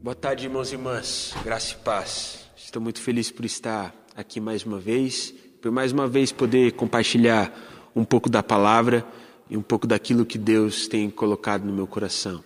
Boa tarde, irmãos e irmãs. Graça e paz. Estou muito feliz por estar aqui mais uma vez, por mais uma vez poder compartilhar um pouco da palavra e um pouco daquilo que Deus tem colocado no meu coração.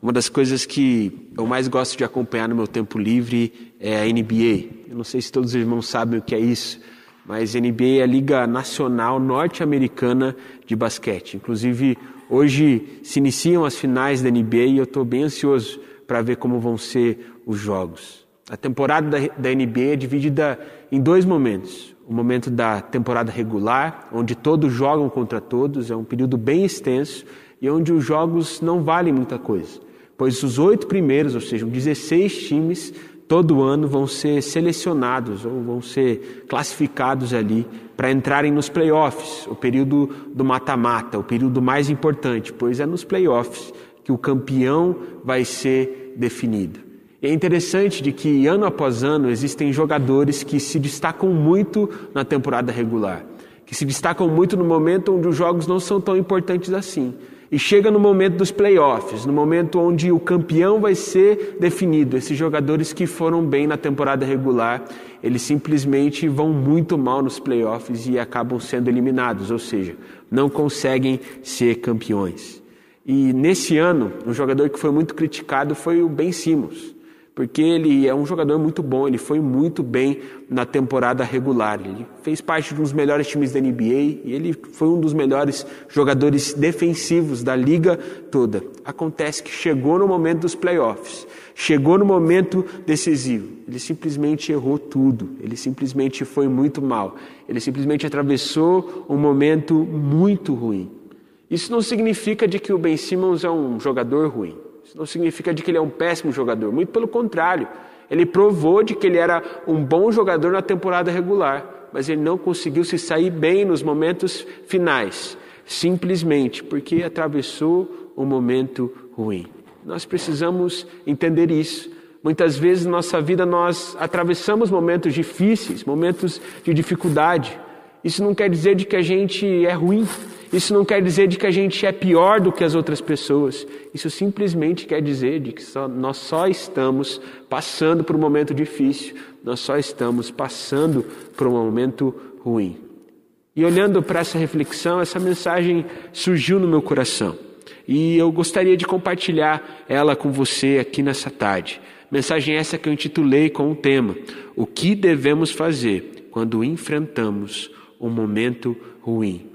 Uma das coisas que eu mais gosto de acompanhar no meu tempo livre é a NBA. Eu não sei se todos os irmãos sabem o que é isso, mas NBA é a Liga Nacional Norte-Americana de Basquete. Inclusive, hoje se iniciam as finais da NBA e eu estou bem ansioso para ver como vão ser os jogos. A temporada da, da NBA é dividida em dois momentos. O momento da temporada regular, onde todos jogam contra todos, é um período bem extenso e onde os jogos não valem muita coisa, pois os oito primeiros, ou seja, 16 times, todo ano vão ser selecionados ou vão ser classificados ali para entrarem nos playoffs, o período do mata-mata, o período mais importante, pois é nos playoffs que o campeão vai ser definido. E é interessante de que ano após ano existem jogadores que se destacam muito na temporada regular, que se destacam muito no momento onde os jogos não são tão importantes assim. E chega no momento dos playoffs, no momento onde o campeão vai ser definido. Esses jogadores que foram bem na temporada regular, eles simplesmente vão muito mal nos playoffs e acabam sendo eliminados, ou seja, não conseguem ser campeões. E nesse ano, um jogador que foi muito criticado foi o Ben Simmons, porque ele é um jogador muito bom, ele foi muito bem na temporada regular. Ele fez parte de um dos melhores times da NBA e ele foi um dos melhores jogadores defensivos da liga toda. Acontece que chegou no momento dos playoffs, chegou no momento decisivo, ele simplesmente errou tudo, ele simplesmente foi muito mal, ele simplesmente atravessou um momento muito ruim. Isso não significa de que o Ben Simmons é um jogador ruim. Isso não significa de que ele é um péssimo jogador. Muito pelo contrário. Ele provou de que ele era um bom jogador na temporada regular, mas ele não conseguiu se sair bem nos momentos finais, simplesmente porque atravessou um momento ruim. Nós precisamos entender isso. Muitas vezes na nossa vida nós atravessamos momentos difíceis, momentos de dificuldade. Isso não quer dizer de que a gente é ruim, isso não quer dizer de que a gente é pior do que as outras pessoas. Isso simplesmente quer dizer de que só, nós só estamos passando por um momento difícil, nós só estamos passando por um momento ruim. E olhando para essa reflexão, essa mensagem surgiu no meu coração. E eu gostaria de compartilhar ela com você aqui nessa tarde. Mensagem essa que eu intitulei com o tema: O que devemos fazer quando enfrentamos um momento ruim?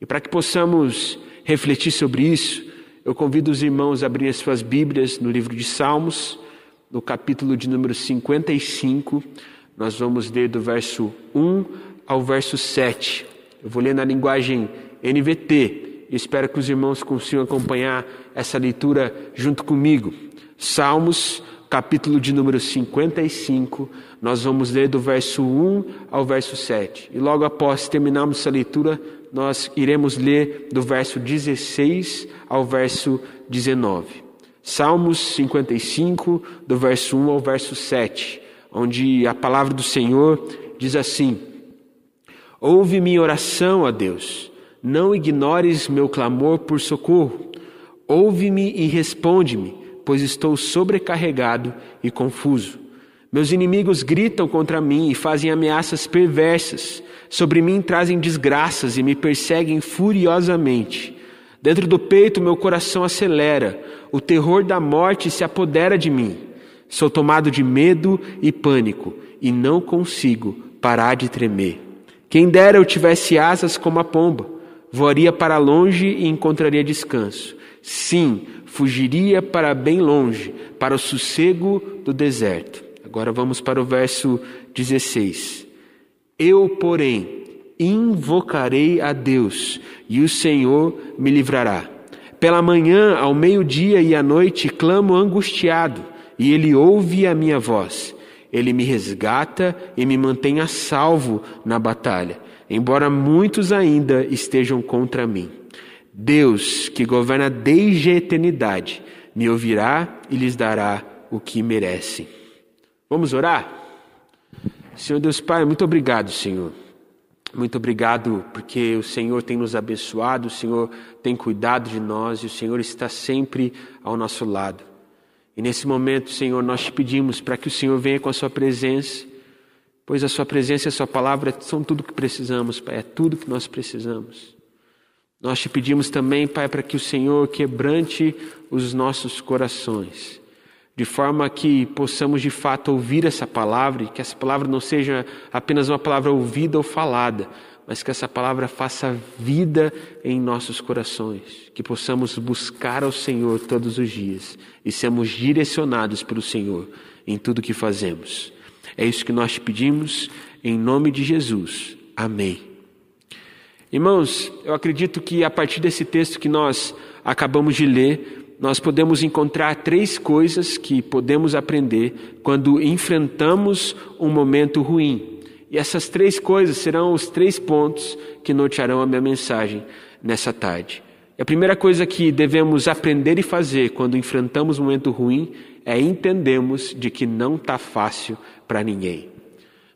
E para que possamos refletir sobre isso, eu convido os irmãos a abrirem as suas Bíblias no livro de Salmos, no capítulo de número 55. Nós vamos ler do verso 1 ao verso 7. Eu vou ler na linguagem NVT e espero que os irmãos consigam acompanhar essa leitura junto comigo. Salmos, capítulo de número 55, nós vamos ler do verso 1 ao verso 7. E logo após terminarmos essa leitura, nós iremos ler do verso 16 ao verso 19. Salmos 55, do verso 1 ao verso 7, onde a palavra do Senhor diz assim: Ouve minha oração a Deus, não ignores meu clamor por socorro. Ouve-me e responde-me, pois estou sobrecarregado e confuso. Meus inimigos gritam contra mim e fazem ameaças perversas. Sobre mim trazem desgraças e me perseguem furiosamente. Dentro do peito meu coração acelera, o terror da morte se apodera de mim. Sou tomado de medo e pânico e não consigo parar de tremer. Quem dera eu tivesse asas como a pomba, voaria para longe e encontraria descanso. Sim, fugiria para bem longe, para o sossego do deserto. Agora vamos para o verso 16. Eu, porém, invocarei a Deus, e o Senhor me livrará. Pela manhã, ao meio-dia e à noite, clamo angustiado, e ele ouve a minha voz. Ele me resgata e me mantém a salvo na batalha, embora muitos ainda estejam contra mim. Deus, que governa desde a eternidade, me ouvirá e lhes dará o que merecem. Vamos orar? Senhor Deus Pai, muito obrigado, Senhor. Muito obrigado porque o Senhor tem nos abençoado, o Senhor tem cuidado de nós e o Senhor está sempre ao nosso lado. E nesse momento, Senhor, nós te pedimos para que o Senhor venha com a Sua presença, pois a Sua presença e a Sua palavra são tudo que precisamos, Pai, é tudo que nós precisamos. Nós te pedimos também, Pai, para que o Senhor quebrante os nossos corações, de forma que possamos de fato ouvir essa palavra e que essa palavra não seja apenas uma palavra ouvida ou falada, mas que essa palavra faça vida em nossos corações, que possamos buscar ao Senhor todos os dias e sermos direcionados pelo Senhor em tudo que fazemos. É isso que nós te pedimos, em nome de Jesus. Amém. Irmãos, eu acredito que a partir desse texto que nós acabamos de ler, nós podemos encontrar três coisas que podemos aprender quando enfrentamos um momento ruim. E essas três coisas serão os três pontos que nortearão a minha mensagem nessa tarde. E a primeira coisa que devemos aprender e fazer quando enfrentamos um momento ruim é entendermos de que não está fácil para ninguém.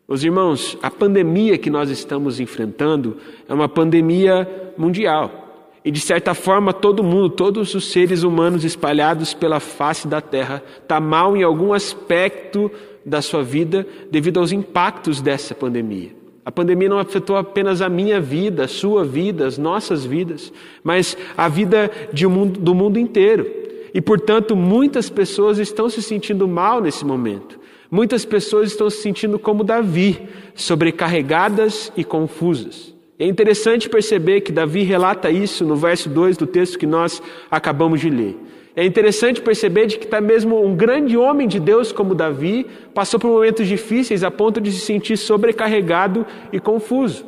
Meus irmãos, a pandemia que nós estamos enfrentando é uma pandemia mundial. E de certa forma, todo mundo, todos os seres humanos espalhados pela face da terra, está mal em algum aspecto da sua vida devido aos impactos dessa pandemia. A pandemia não afetou apenas a minha vida, a sua vida, as nossas vidas, mas a vida um mundo, do mundo inteiro. E, portanto, muitas pessoas estão se sentindo mal nesse momento. Muitas pessoas estão se sentindo como Davi, sobrecarregadas e confusas. É interessante perceber que Davi relata isso no verso 2 do texto que nós acabamos de ler. É interessante perceber de que até mesmo um grande homem de Deus como Davi passou por momentos difíceis a ponto de se sentir sobrecarregado e confuso.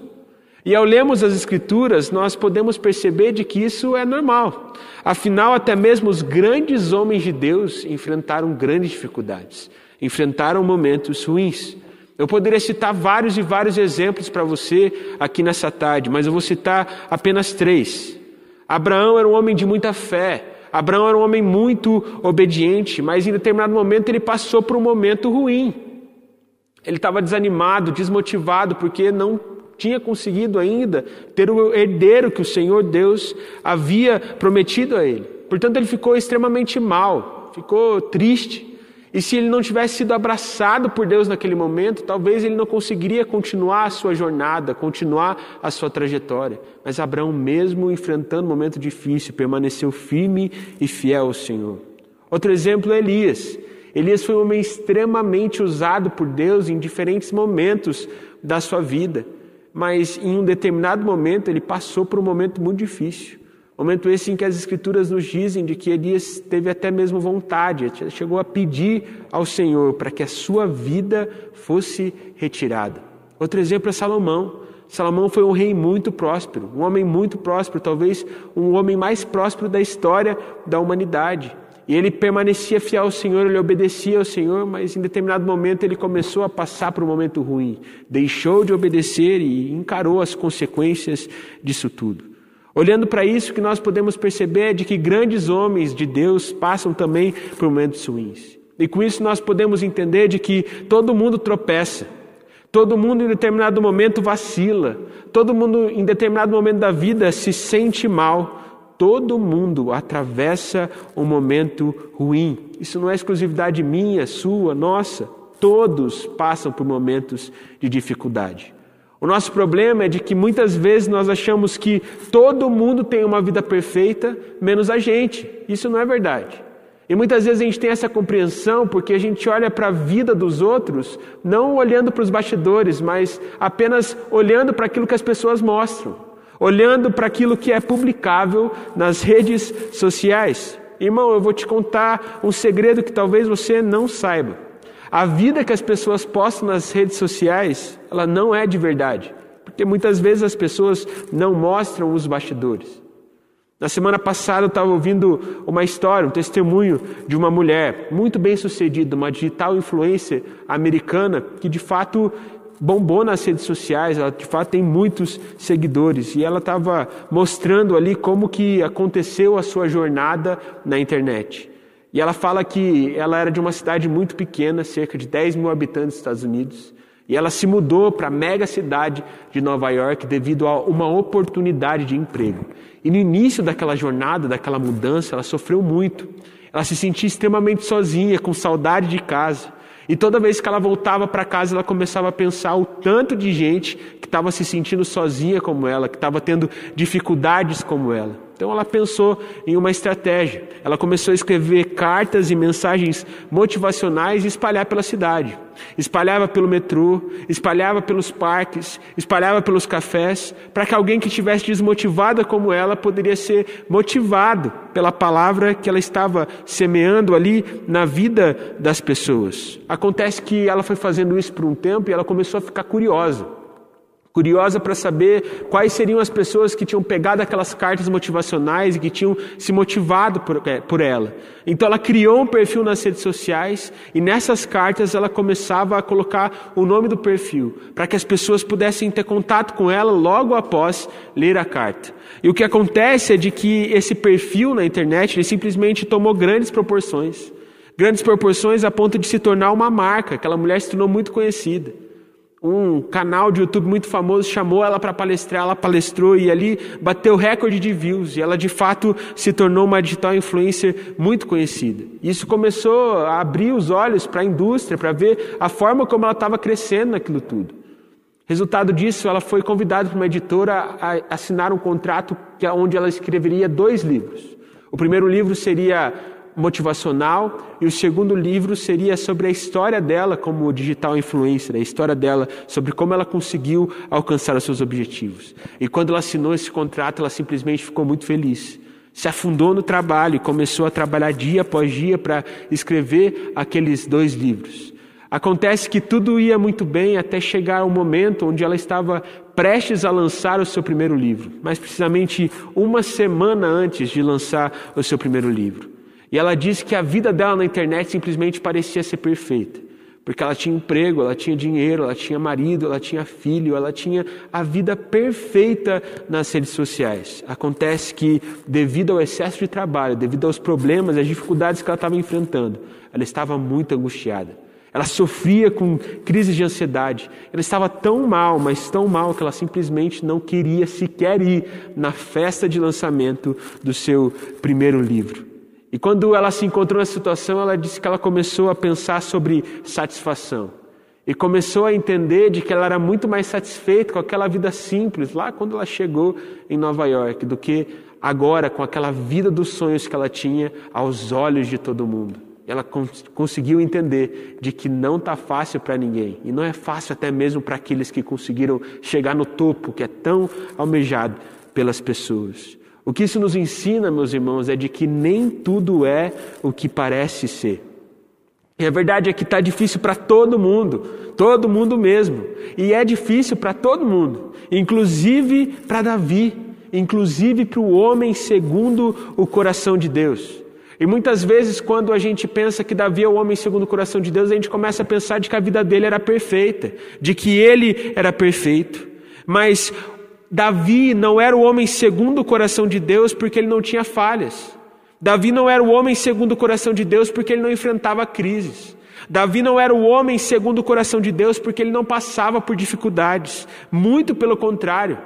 E ao lermos as Escrituras, nós podemos perceber de que isso é normal. Afinal, até mesmo os grandes homens de Deus enfrentaram grandes dificuldades, enfrentaram momentos ruins. Eu poderia citar vários e vários exemplos para você aqui nessa tarde, mas eu vou citar apenas três. Abraão era um homem de muita fé, Abraão era um homem muito obediente, mas em determinado momento ele passou por um momento ruim. Ele estava desanimado, desmotivado, porque não tinha conseguido ainda ter o herdeiro que o Senhor Deus havia prometido a ele. Portanto, ele ficou extremamente mal, ficou triste. E se ele não tivesse sido abraçado por Deus naquele momento, talvez ele não conseguiria continuar a sua jornada, continuar a sua trajetória. Mas Abraão, mesmo enfrentando um momento difícil, permaneceu firme e fiel ao Senhor. Outro exemplo é Elias. Elias foi um homem extremamente usado por Deus em diferentes momentos da sua vida, mas em um determinado momento ele passou por um momento muito difícil. Momento esse em que as Escrituras nos dizem de que Elias teve até mesmo vontade, chegou a pedir ao Senhor para que a sua vida fosse retirada. Outro exemplo é Salomão. Salomão foi um rei muito próspero, um homem muito próspero, talvez um homem mais próspero da história da humanidade. E ele permanecia fiel ao Senhor, ele obedecia ao Senhor, mas em determinado momento ele começou a passar por um momento ruim. Deixou de obedecer e encarou as consequências disso tudo. Olhando para isso, que nós podemos perceber é de que grandes homens de Deus passam também por momentos ruins. E com isso nós podemos entender de que todo mundo tropeça, todo mundo em determinado momento vacila, todo mundo em determinado momento da vida se sente mal, todo mundo atravessa um momento ruim. Isso não é exclusividade minha, sua, nossa. Todos passam por momentos de dificuldade. O nosso problema é de que muitas vezes nós achamos que todo mundo tem uma vida perfeita, menos a gente. Isso não é verdade. E muitas vezes a gente tem essa compreensão porque a gente olha para a vida dos outros, não olhando para os bastidores, mas apenas olhando para aquilo que as pessoas mostram, olhando para aquilo que é publicável nas redes sociais. Irmão, eu vou te contar um segredo que talvez você não saiba. A vida que as pessoas postam nas redes sociais, ela não é de verdade, porque muitas vezes as pessoas não mostram os bastidores. Na semana passada eu estava ouvindo uma história, um testemunho de uma mulher muito bem sucedida, uma digital influencer americana que de fato bombou nas redes sociais, ela de fato tem muitos seguidores e ela estava mostrando ali como que aconteceu a sua jornada na internet. E ela fala que ela era de uma cidade muito pequena, cerca de 10 mil habitantes dos Estados Unidos, e ela se mudou para a mega cidade de Nova York devido a uma oportunidade de emprego. E no início daquela jornada, daquela mudança, ela sofreu muito. Ela se sentia extremamente sozinha, com saudade de casa. E toda vez que ela voltava para casa, ela começava a pensar o tanto de gente que estava se sentindo sozinha como ela, que estava tendo dificuldades como ela. Então ela pensou em uma estratégia. Ela começou a escrever cartas e mensagens motivacionais e espalhar pela cidade. Espalhava pelo metrô, espalhava pelos parques, espalhava pelos cafés, para que alguém que estivesse desmotivada como ela poderia ser motivado pela palavra que ela estava semeando ali na vida das pessoas. Acontece que ela foi fazendo isso por um tempo e ela começou a ficar curiosa curiosa para saber quais seriam as pessoas que tinham pegado aquelas cartas motivacionais e que tinham se motivado por, é, por ela. Então ela criou um perfil nas redes sociais e nessas cartas ela começava a colocar o nome do perfil para que as pessoas pudessem ter contato com ela logo após ler a carta. E o que acontece é de que esse perfil na internet ele simplesmente tomou grandes proporções. Grandes proporções a ponto de se tornar uma marca. Aquela mulher se tornou muito conhecida um canal de YouTube muito famoso chamou ela para palestrar, ela palestrou e ali bateu recorde de views e ela de fato se tornou uma digital influencer muito conhecida. Isso começou a abrir os olhos para a indústria, para ver a forma como ela estava crescendo naquilo tudo. Resultado disso, ela foi convidada por uma editora a assinar um contrato onde ela escreveria dois livros. O primeiro livro seria motivacional e o segundo livro seria sobre a história dela como digital influencer, a história dela sobre como ela conseguiu alcançar os seus objetivos. E quando ela assinou esse contrato, ela simplesmente ficou muito feliz. Se afundou no trabalho e começou a trabalhar dia após dia para escrever aqueles dois livros. Acontece que tudo ia muito bem até chegar o momento onde ela estava prestes a lançar o seu primeiro livro, mais precisamente uma semana antes de lançar o seu primeiro livro. E ela disse que a vida dela na internet simplesmente parecia ser perfeita. Porque ela tinha emprego, ela tinha dinheiro, ela tinha marido, ela tinha filho, ela tinha a vida perfeita nas redes sociais. Acontece que, devido ao excesso de trabalho, devido aos problemas, às dificuldades que ela estava enfrentando, ela estava muito angustiada. Ela sofria com crises de ansiedade. Ela estava tão mal, mas tão mal, que ela simplesmente não queria sequer ir na festa de lançamento do seu primeiro livro. E quando ela se encontrou nessa situação, ela disse que ela começou a pensar sobre satisfação. E começou a entender de que ela era muito mais satisfeita com aquela vida simples lá quando ela chegou em Nova York do que agora com aquela vida dos sonhos que ela tinha aos olhos de todo mundo. Ela cons conseguiu entender de que não está fácil para ninguém e não é fácil até mesmo para aqueles que conseguiram chegar no topo que é tão almejado pelas pessoas. O que isso nos ensina, meus irmãos, é de que nem tudo é o que parece ser. E a verdade é que está difícil para todo mundo, todo mundo mesmo. E é difícil para todo mundo, inclusive para Davi, inclusive para o homem segundo o coração de Deus. E muitas vezes, quando a gente pensa que Davi é o homem segundo o coração de Deus, a gente começa a pensar de que a vida dele era perfeita, de que ele era perfeito. Mas Davi não era o homem segundo o coração de Deus porque ele não tinha falhas. Davi não era o homem segundo o coração de Deus porque ele não enfrentava crises. Davi não era o homem segundo o coração de Deus porque ele não passava por dificuldades. Muito pelo contrário.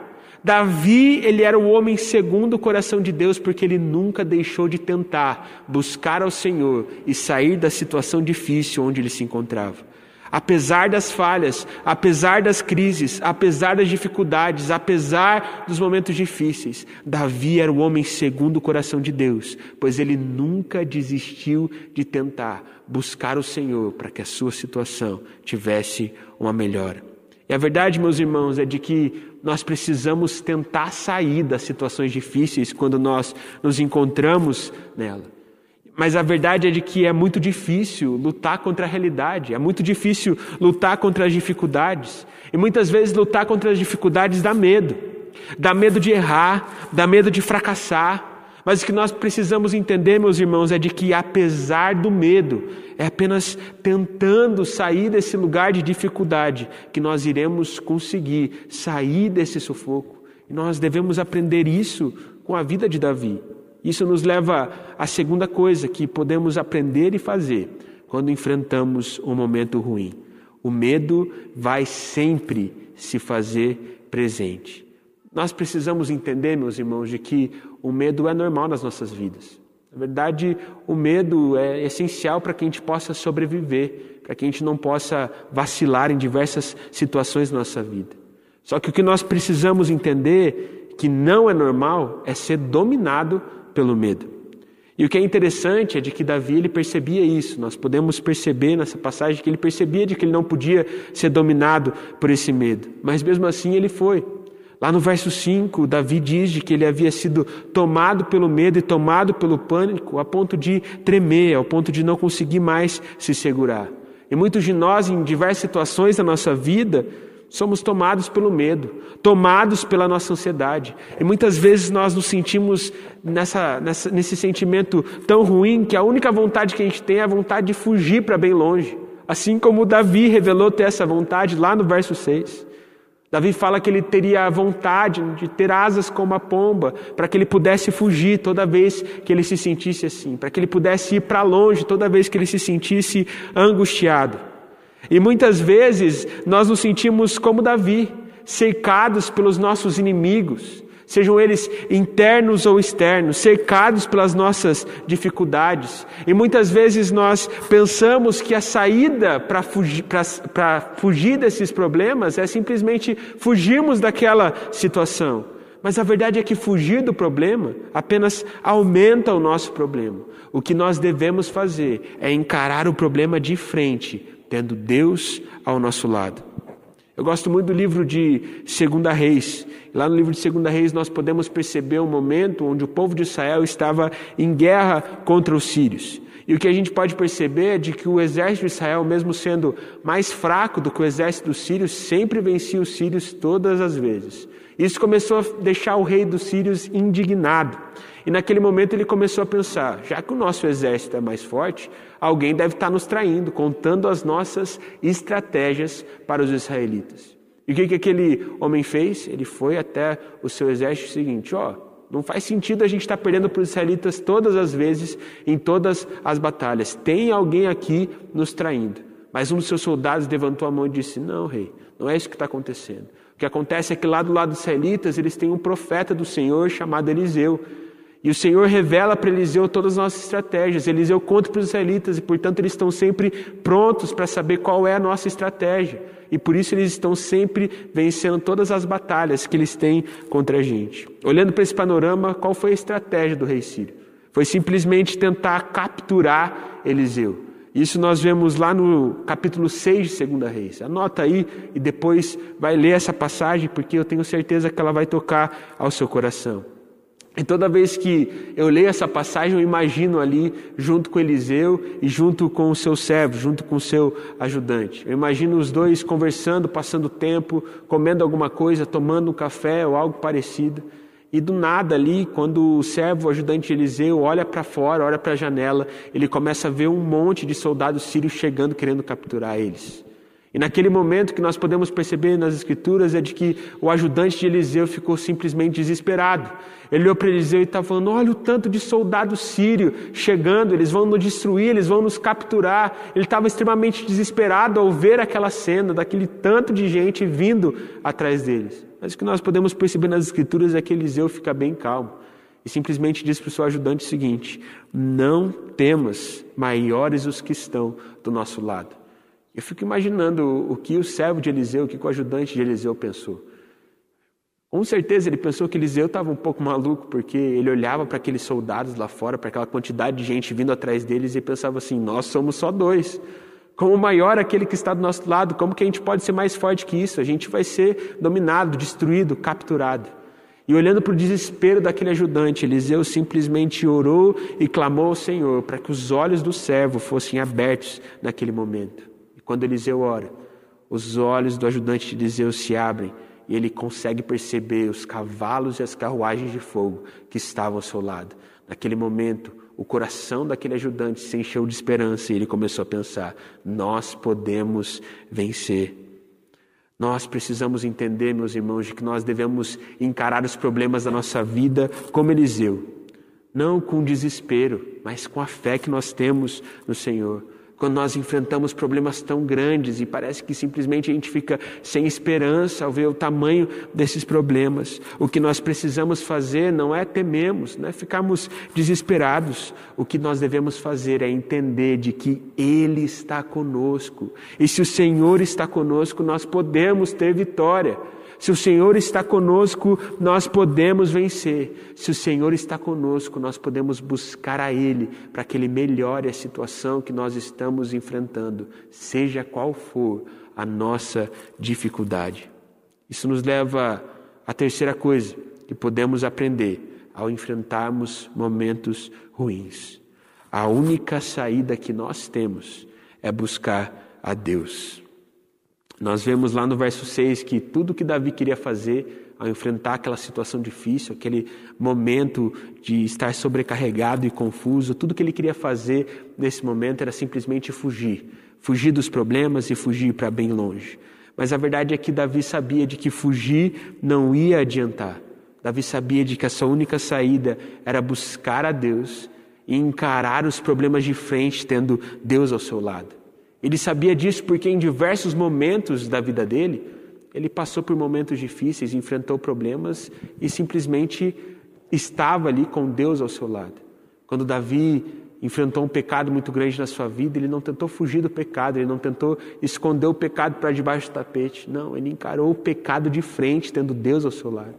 Davi, ele era o homem segundo o coração de Deus porque ele nunca deixou de tentar buscar ao Senhor e sair da situação difícil onde ele se encontrava. Apesar das falhas, apesar das crises, apesar das dificuldades, apesar dos momentos difíceis, Davi era o homem segundo o coração de Deus, pois ele nunca desistiu de tentar buscar o Senhor para que a sua situação tivesse uma melhora. E a verdade, meus irmãos, é de que nós precisamos tentar sair das situações difíceis quando nós nos encontramos nela. Mas a verdade é de que é muito difícil lutar contra a realidade, é muito difícil lutar contra as dificuldades. E muitas vezes lutar contra as dificuldades dá medo. Dá medo de errar, dá medo de fracassar. Mas o que nós precisamos entender, meus irmãos, é de que apesar do medo, é apenas tentando sair desse lugar de dificuldade que nós iremos conseguir sair desse sufoco. E nós devemos aprender isso com a vida de Davi. Isso nos leva à segunda coisa que podemos aprender e fazer quando enfrentamos um momento ruim. O medo vai sempre se fazer presente. Nós precisamos entender, meus irmãos, de que o medo é normal nas nossas vidas. Na verdade, o medo é essencial para que a gente possa sobreviver, para que a gente não possa vacilar em diversas situações da nossa vida. Só que o que nós precisamos entender que não é normal é ser dominado pelo medo. E o que é interessante é de que Davi ele percebia isso. Nós podemos perceber nessa passagem que ele percebia de que ele não podia ser dominado por esse medo. Mas mesmo assim ele foi. Lá no verso 5, Davi diz de que ele havia sido tomado pelo medo e tomado pelo pânico a ponto de tremer, ao ponto de não conseguir mais se segurar. E muitos de nós, em diversas situações da nossa vida, Somos tomados pelo medo, tomados pela nossa ansiedade. E muitas vezes nós nos sentimos nessa, nessa, nesse sentimento tão ruim que a única vontade que a gente tem é a vontade de fugir para bem longe. Assim como Davi revelou ter essa vontade lá no verso 6. Davi fala que ele teria a vontade de ter asas como a pomba, para que ele pudesse fugir toda vez que ele se sentisse assim, para que ele pudesse ir para longe toda vez que ele se sentisse angustiado. E muitas vezes nós nos sentimos como Davi, cercados pelos nossos inimigos, sejam eles internos ou externos, cercados pelas nossas dificuldades. E muitas vezes nós pensamos que a saída para fugir, fugir desses problemas é simplesmente fugirmos daquela situação. Mas a verdade é que fugir do problema apenas aumenta o nosso problema. O que nós devemos fazer é encarar o problema de frente tendo Deus ao nosso lado. Eu gosto muito do livro de Segunda Reis. Lá no livro de Segunda Reis nós podemos perceber um momento onde o povo de Israel estava em guerra contra os sírios. E o que a gente pode perceber é de que o exército de Israel, mesmo sendo mais fraco do que o exército dos sírios, sempre vencia os sírios todas as vezes. Isso começou a deixar o rei dos sírios indignado. E naquele momento ele começou a pensar: já que o nosso exército é mais forte, alguém deve estar nos traindo, contando as nossas estratégias para os israelitas. E o que, que aquele homem fez? Ele foi até o seu exército seguinte: ó, não faz sentido a gente estar perdendo para os israelitas todas as vezes, em todas as batalhas. Tem alguém aqui nos traindo. Mas um dos seus soldados levantou a mão e disse: Não, rei, não é isso que está acontecendo. O que acontece é que lá do lado dos israelitas eles têm um profeta do Senhor chamado Eliseu. E o Senhor revela para Eliseu todas as nossas estratégias. Eliseu conta para os israelitas e, portanto, eles estão sempre prontos para saber qual é a nossa estratégia. E por isso eles estão sempre vencendo todas as batalhas que eles têm contra a gente. Olhando para esse panorama, qual foi a estratégia do rei Sírio? Foi simplesmente tentar capturar Eliseu. Isso nós vemos lá no capítulo 6 de 2 Reis. Anota aí e depois vai ler essa passagem, porque eu tenho certeza que ela vai tocar ao seu coração. E toda vez que eu leio essa passagem, eu imagino ali, junto com Eliseu e junto com o seu servo, junto com o seu ajudante. Eu imagino os dois conversando, passando tempo, comendo alguma coisa, tomando um café ou algo parecido. E do nada ali, quando o servo, o ajudante Eliseu, olha para fora, olha para a janela, ele começa a ver um monte de soldados sírios chegando, querendo capturar eles. E naquele momento que nós podemos perceber nas Escrituras é de que o ajudante de Eliseu ficou simplesmente desesperado. Ele olhou para Eliseu e estava falando: Olha o tanto de soldado sírio chegando, eles vão nos destruir, eles vão nos capturar. Ele estava extremamente desesperado ao ver aquela cena, daquele tanto de gente vindo atrás deles. Mas o que nós podemos perceber nas Escrituras é que Eliseu fica bem calmo e simplesmente diz para o seu ajudante o seguinte: Não temas, maiores os que estão do nosso lado. Eu fico imaginando o que o servo de Eliseu, o que o ajudante de Eliseu pensou. Com certeza ele pensou que Eliseu estava um pouco maluco, porque ele olhava para aqueles soldados lá fora, para aquela quantidade de gente vindo atrás deles e pensava assim: nós somos só dois. Como maior aquele que está do nosso lado, como que a gente pode ser mais forte que isso? A gente vai ser dominado, destruído, capturado. E olhando para o desespero daquele ajudante, Eliseu simplesmente orou e clamou ao Senhor para que os olhos do servo fossem abertos naquele momento. Quando Eliseu ora, os olhos do ajudante de Eliseu se abrem e ele consegue perceber os cavalos e as carruagens de fogo que estavam ao seu lado. Naquele momento, o coração daquele ajudante se encheu de esperança e ele começou a pensar: nós podemos vencer. Nós precisamos entender, meus irmãos, de que nós devemos encarar os problemas da nossa vida como Eliseu, não com desespero, mas com a fé que nós temos no Senhor. Quando nós enfrentamos problemas tão grandes e parece que simplesmente a gente fica sem esperança ao ver o tamanho desses problemas. O que nós precisamos fazer não é tememos, não é ficarmos desesperados. O que nós devemos fazer é entender de que Ele está conosco. E se o Senhor está conosco, nós podemos ter vitória. Se o Senhor está conosco, nós podemos vencer. Se o Senhor está conosco, nós podemos buscar a Ele para que Ele melhore a situação que nós estamos enfrentando, seja qual for a nossa dificuldade. Isso nos leva à terceira coisa que podemos aprender ao enfrentarmos momentos ruins. A única saída que nós temos é buscar a Deus. Nós vemos lá no verso 6 que tudo que Davi queria fazer ao enfrentar aquela situação difícil, aquele momento de estar sobrecarregado e confuso, tudo que ele queria fazer nesse momento era simplesmente fugir, fugir dos problemas e fugir para bem longe. Mas a verdade é que Davi sabia de que fugir não ia adiantar. Davi sabia de que a sua única saída era buscar a Deus e encarar os problemas de frente, tendo Deus ao seu lado. Ele sabia disso porque em diversos momentos da vida dele, ele passou por momentos difíceis, enfrentou problemas e simplesmente estava ali com Deus ao seu lado. Quando Davi enfrentou um pecado muito grande na sua vida, ele não tentou fugir do pecado, ele não tentou esconder o pecado para debaixo do tapete. Não, ele encarou o pecado de frente, tendo Deus ao seu lado.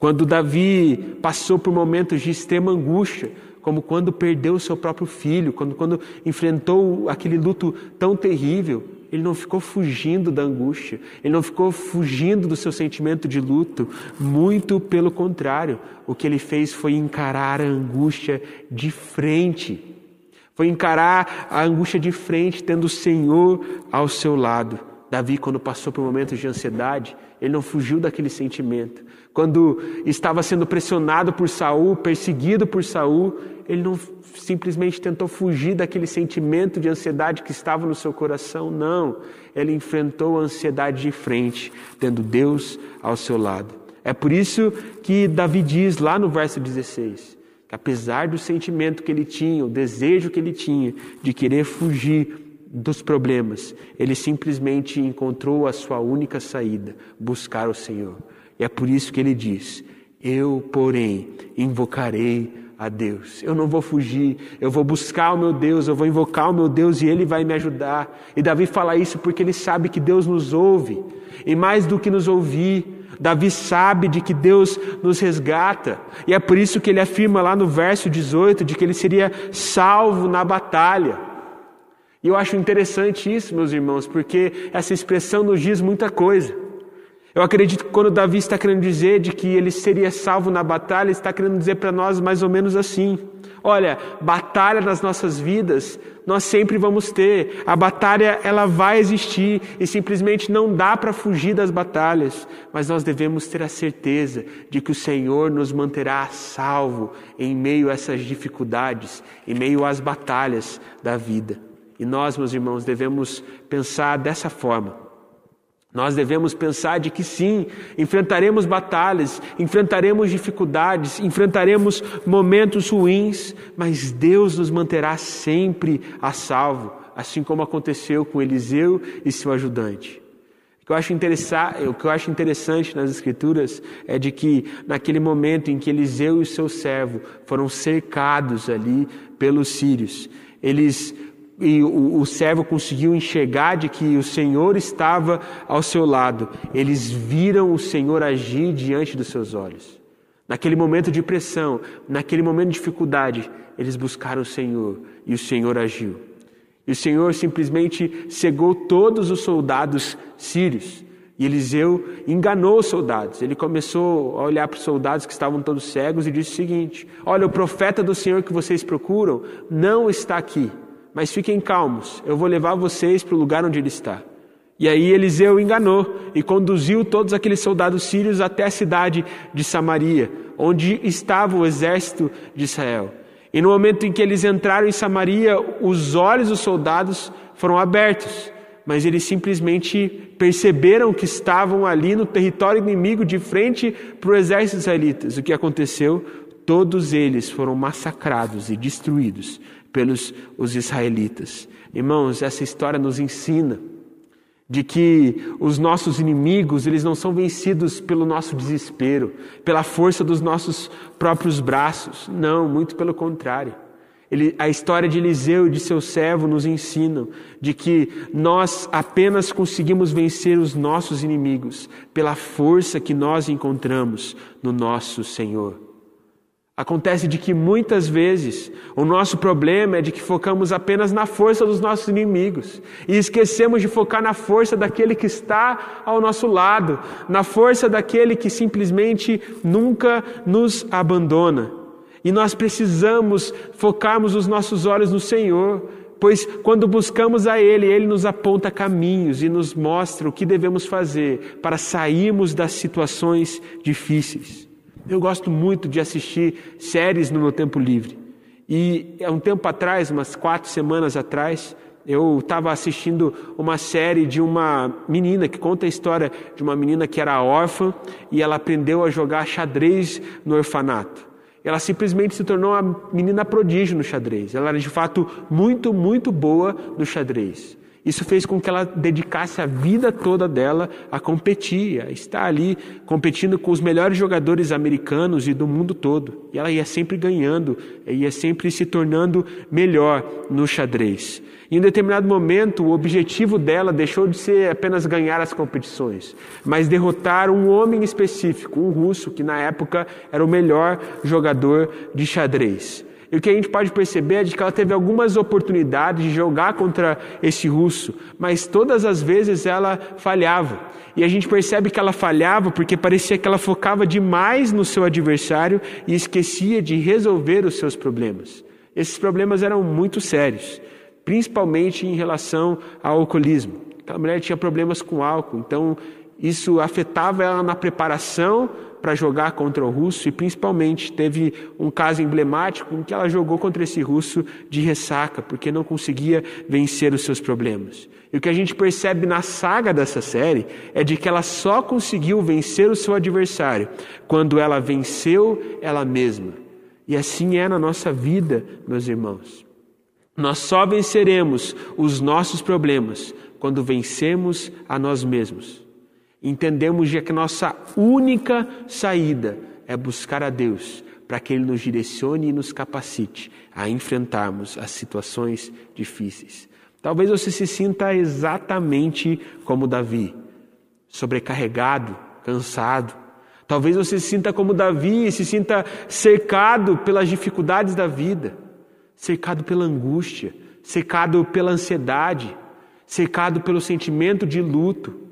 Quando Davi passou por momentos de extrema angústia, como quando perdeu o seu próprio filho, quando, quando enfrentou aquele luto tão terrível, ele não ficou fugindo da angústia, ele não ficou fugindo do seu sentimento de luto, muito pelo contrário, o que ele fez foi encarar a angústia de frente, foi encarar a angústia de frente, tendo o Senhor ao seu lado. Davi, quando passou por momentos de ansiedade, ele não fugiu daquele sentimento. Quando estava sendo pressionado por Saul, perseguido por Saul, ele não simplesmente tentou fugir daquele sentimento de ansiedade que estava no seu coração, não. Ele enfrentou a ansiedade de frente, tendo Deus ao seu lado. É por isso que Davi diz lá no verso 16, que apesar do sentimento que ele tinha, o desejo que ele tinha de querer fugir dos problemas, ele simplesmente encontrou a sua única saída, buscar o Senhor. E é por isso que ele diz: Eu, porém, invocarei a Deus. Eu não vou fugir, eu vou buscar o meu Deus, eu vou invocar o meu Deus e ele vai me ajudar. E Davi fala isso porque ele sabe que Deus nos ouve. E mais do que nos ouvir, Davi sabe de que Deus nos resgata. E é por isso que ele afirma lá no verso 18 de que ele seria salvo na batalha. E eu acho interessante isso, meus irmãos, porque essa expressão nos diz muita coisa. Eu acredito que quando Davi está querendo dizer de que ele seria salvo na batalha, ele está querendo dizer para nós mais ou menos assim: olha, batalha nas nossas vidas nós sempre vamos ter. A batalha ela vai existir e simplesmente não dá para fugir das batalhas, mas nós devemos ter a certeza de que o Senhor nos manterá salvo em meio a essas dificuldades, em meio às batalhas da vida. E nós, meus irmãos, devemos pensar dessa forma. Nós devemos pensar de que sim, enfrentaremos batalhas, enfrentaremos dificuldades, enfrentaremos momentos ruins, mas Deus nos manterá sempre a salvo, assim como aconteceu com Eliseu e seu ajudante. O que eu acho o que eu acho interessante nas Escrituras é de que naquele momento em que Eliseu e seu servo foram cercados ali pelos sírios, eles e o, o servo conseguiu enxergar de que o Senhor estava ao seu lado. Eles viram o Senhor agir diante dos seus olhos. Naquele momento de pressão, naquele momento de dificuldade, eles buscaram o Senhor e o Senhor agiu. E o Senhor simplesmente cegou todos os soldados sírios. E Eliseu enganou os soldados. Ele começou a olhar para os soldados que estavam todos cegos e disse o seguinte: Olha, o profeta do Senhor que vocês procuram não está aqui mas fiquem calmos, eu vou levar vocês para o lugar onde ele está. E aí Eliseu enganou e conduziu todos aqueles soldados sírios até a cidade de Samaria, onde estava o exército de Israel. E no momento em que eles entraram em Samaria, os olhos dos soldados foram abertos, mas eles simplesmente perceberam que estavam ali no território inimigo, de frente para o exército israelita. O que aconteceu? todos eles foram massacrados e destruídos pelos os israelitas. Irmãos, essa história nos ensina de que os nossos inimigos, eles não são vencidos pelo nosso desespero, pela força dos nossos próprios braços. Não, muito pelo contrário. Ele, a história de Eliseu e de seu servo nos ensinam de que nós apenas conseguimos vencer os nossos inimigos pela força que nós encontramos no nosso Senhor. Acontece de que muitas vezes o nosso problema é de que focamos apenas na força dos nossos inimigos e esquecemos de focar na força daquele que está ao nosso lado, na força daquele que simplesmente nunca nos abandona. E nós precisamos focarmos os nossos olhos no Senhor, pois quando buscamos a Ele, Ele nos aponta caminhos e nos mostra o que devemos fazer para sairmos das situações difíceis. Eu gosto muito de assistir séries no meu tempo livre. E há um tempo atrás, umas quatro semanas atrás, eu estava assistindo uma série de uma menina que conta a história de uma menina que era órfã e ela aprendeu a jogar xadrez no orfanato. Ela simplesmente se tornou uma menina prodígio no xadrez. Ela era de fato muito, muito boa no xadrez. Isso fez com que ela dedicasse a vida toda dela a competir, a estar ali competindo com os melhores jogadores americanos e do mundo todo. E ela ia sempre ganhando, ia sempre se tornando melhor no xadrez. Em um determinado momento, o objetivo dela deixou de ser apenas ganhar as competições, mas derrotar um homem específico, um russo, que na época era o melhor jogador de xadrez. E o que a gente pode perceber é de que ela teve algumas oportunidades de jogar contra esse russo, mas todas as vezes ela falhava. E a gente percebe que ela falhava porque parecia que ela focava demais no seu adversário e esquecia de resolver os seus problemas. Esses problemas eram muito sérios, principalmente em relação ao alcoolismo. Aquela mulher tinha problemas com álcool, então isso afetava ela na preparação para jogar contra o russo e principalmente teve um caso emblemático em que ela jogou contra esse russo de ressaca, porque não conseguia vencer os seus problemas. E o que a gente percebe na saga dessa série é de que ela só conseguiu vencer o seu adversário quando ela venceu ela mesma. E assim é na nossa vida, meus irmãos. Nós só venceremos os nossos problemas quando vencemos a nós mesmos. Entendemos que nossa única saída é buscar a Deus para que Ele nos direcione e nos capacite a enfrentarmos as situações difíceis. Talvez você se sinta exatamente como Davi, sobrecarregado, cansado. Talvez você se sinta como Davi e se sinta cercado pelas dificuldades da vida, cercado pela angústia, cercado pela ansiedade, cercado pelo sentimento de luto.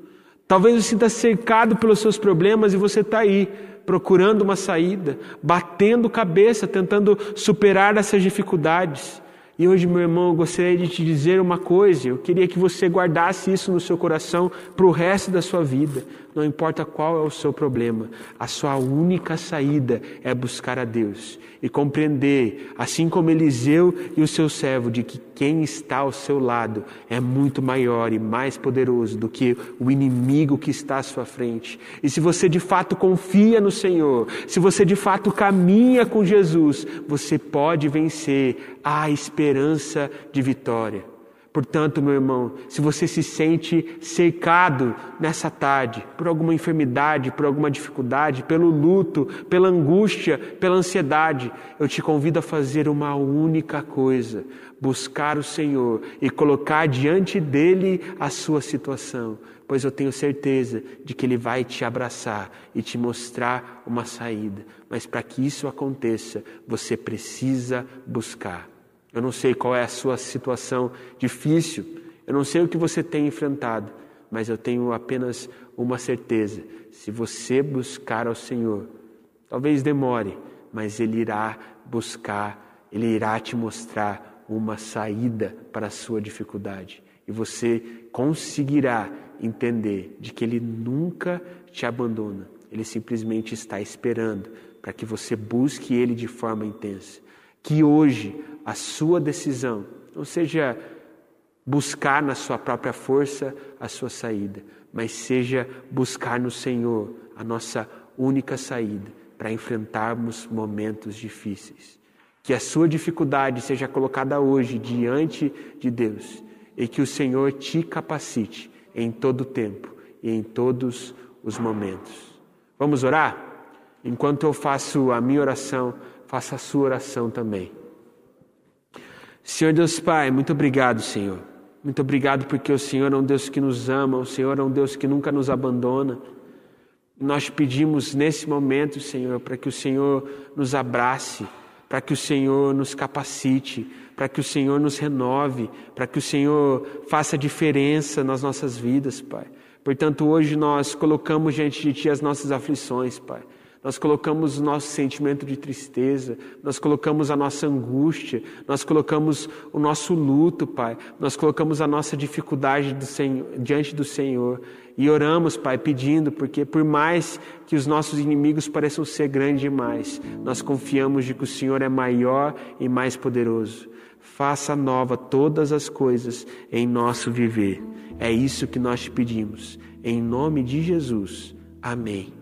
Talvez você sinta cercado pelos seus problemas e você está aí procurando uma saída, batendo cabeça, tentando superar essas dificuldades. E hoje, meu irmão, eu gostaria de te dizer uma coisa. Eu queria que você guardasse isso no seu coração para o resto da sua vida. Não importa qual é o seu problema, a sua única saída é buscar a Deus e compreender, assim como Eliseu e o seu servo, de que quem está ao seu lado é muito maior e mais poderoso do que o inimigo que está à sua frente. E se você de fato confia no Senhor, se você de fato caminha com Jesus, você pode vencer a esperança de vitória. Portanto, meu irmão, se você se sente cercado nessa tarde por alguma enfermidade, por alguma dificuldade, pelo luto, pela angústia, pela ansiedade, eu te convido a fazer uma única coisa: buscar o Senhor e colocar diante dele a sua situação, pois eu tenho certeza de que ele vai te abraçar e te mostrar uma saída. Mas para que isso aconteça, você precisa buscar. Eu não sei qual é a sua situação difícil, eu não sei o que você tem enfrentado, mas eu tenho apenas uma certeza: se você buscar ao Senhor, talvez demore, mas Ele irá buscar, Ele irá te mostrar uma saída para a sua dificuldade. E você conseguirá entender de que Ele nunca te abandona, Ele simplesmente está esperando para que você busque Ele de forma intensa. Que hoje a sua decisão não seja buscar na sua própria força a sua saída, mas seja buscar no Senhor a nossa única saída para enfrentarmos momentos difíceis. Que a sua dificuldade seja colocada hoje diante de Deus e que o Senhor te capacite em todo o tempo e em todos os momentos. Vamos orar? Enquanto eu faço a minha oração, faça a sua oração também. Senhor Deus Pai, muito obrigado, Senhor. Muito obrigado porque o Senhor é um Deus que nos ama, o Senhor é um Deus que nunca nos abandona. Nós pedimos nesse momento, Senhor, para que o Senhor nos abrace, para que o Senhor nos capacite, para que o Senhor nos renove, para que o Senhor faça diferença nas nossas vidas, Pai. Portanto, hoje nós colocamos diante de Ti as nossas aflições, Pai. Nós colocamos o nosso sentimento de tristeza, nós colocamos a nossa angústia, nós colocamos o nosso luto, Pai. Nós colocamos a nossa dificuldade do Senhor, diante do Senhor. E oramos, Pai, pedindo, porque por mais que os nossos inimigos pareçam ser grandes demais, nós confiamos de que o Senhor é maior e mais poderoso. Faça nova todas as coisas em nosso viver. É isso que nós te pedimos. Em nome de Jesus. Amém.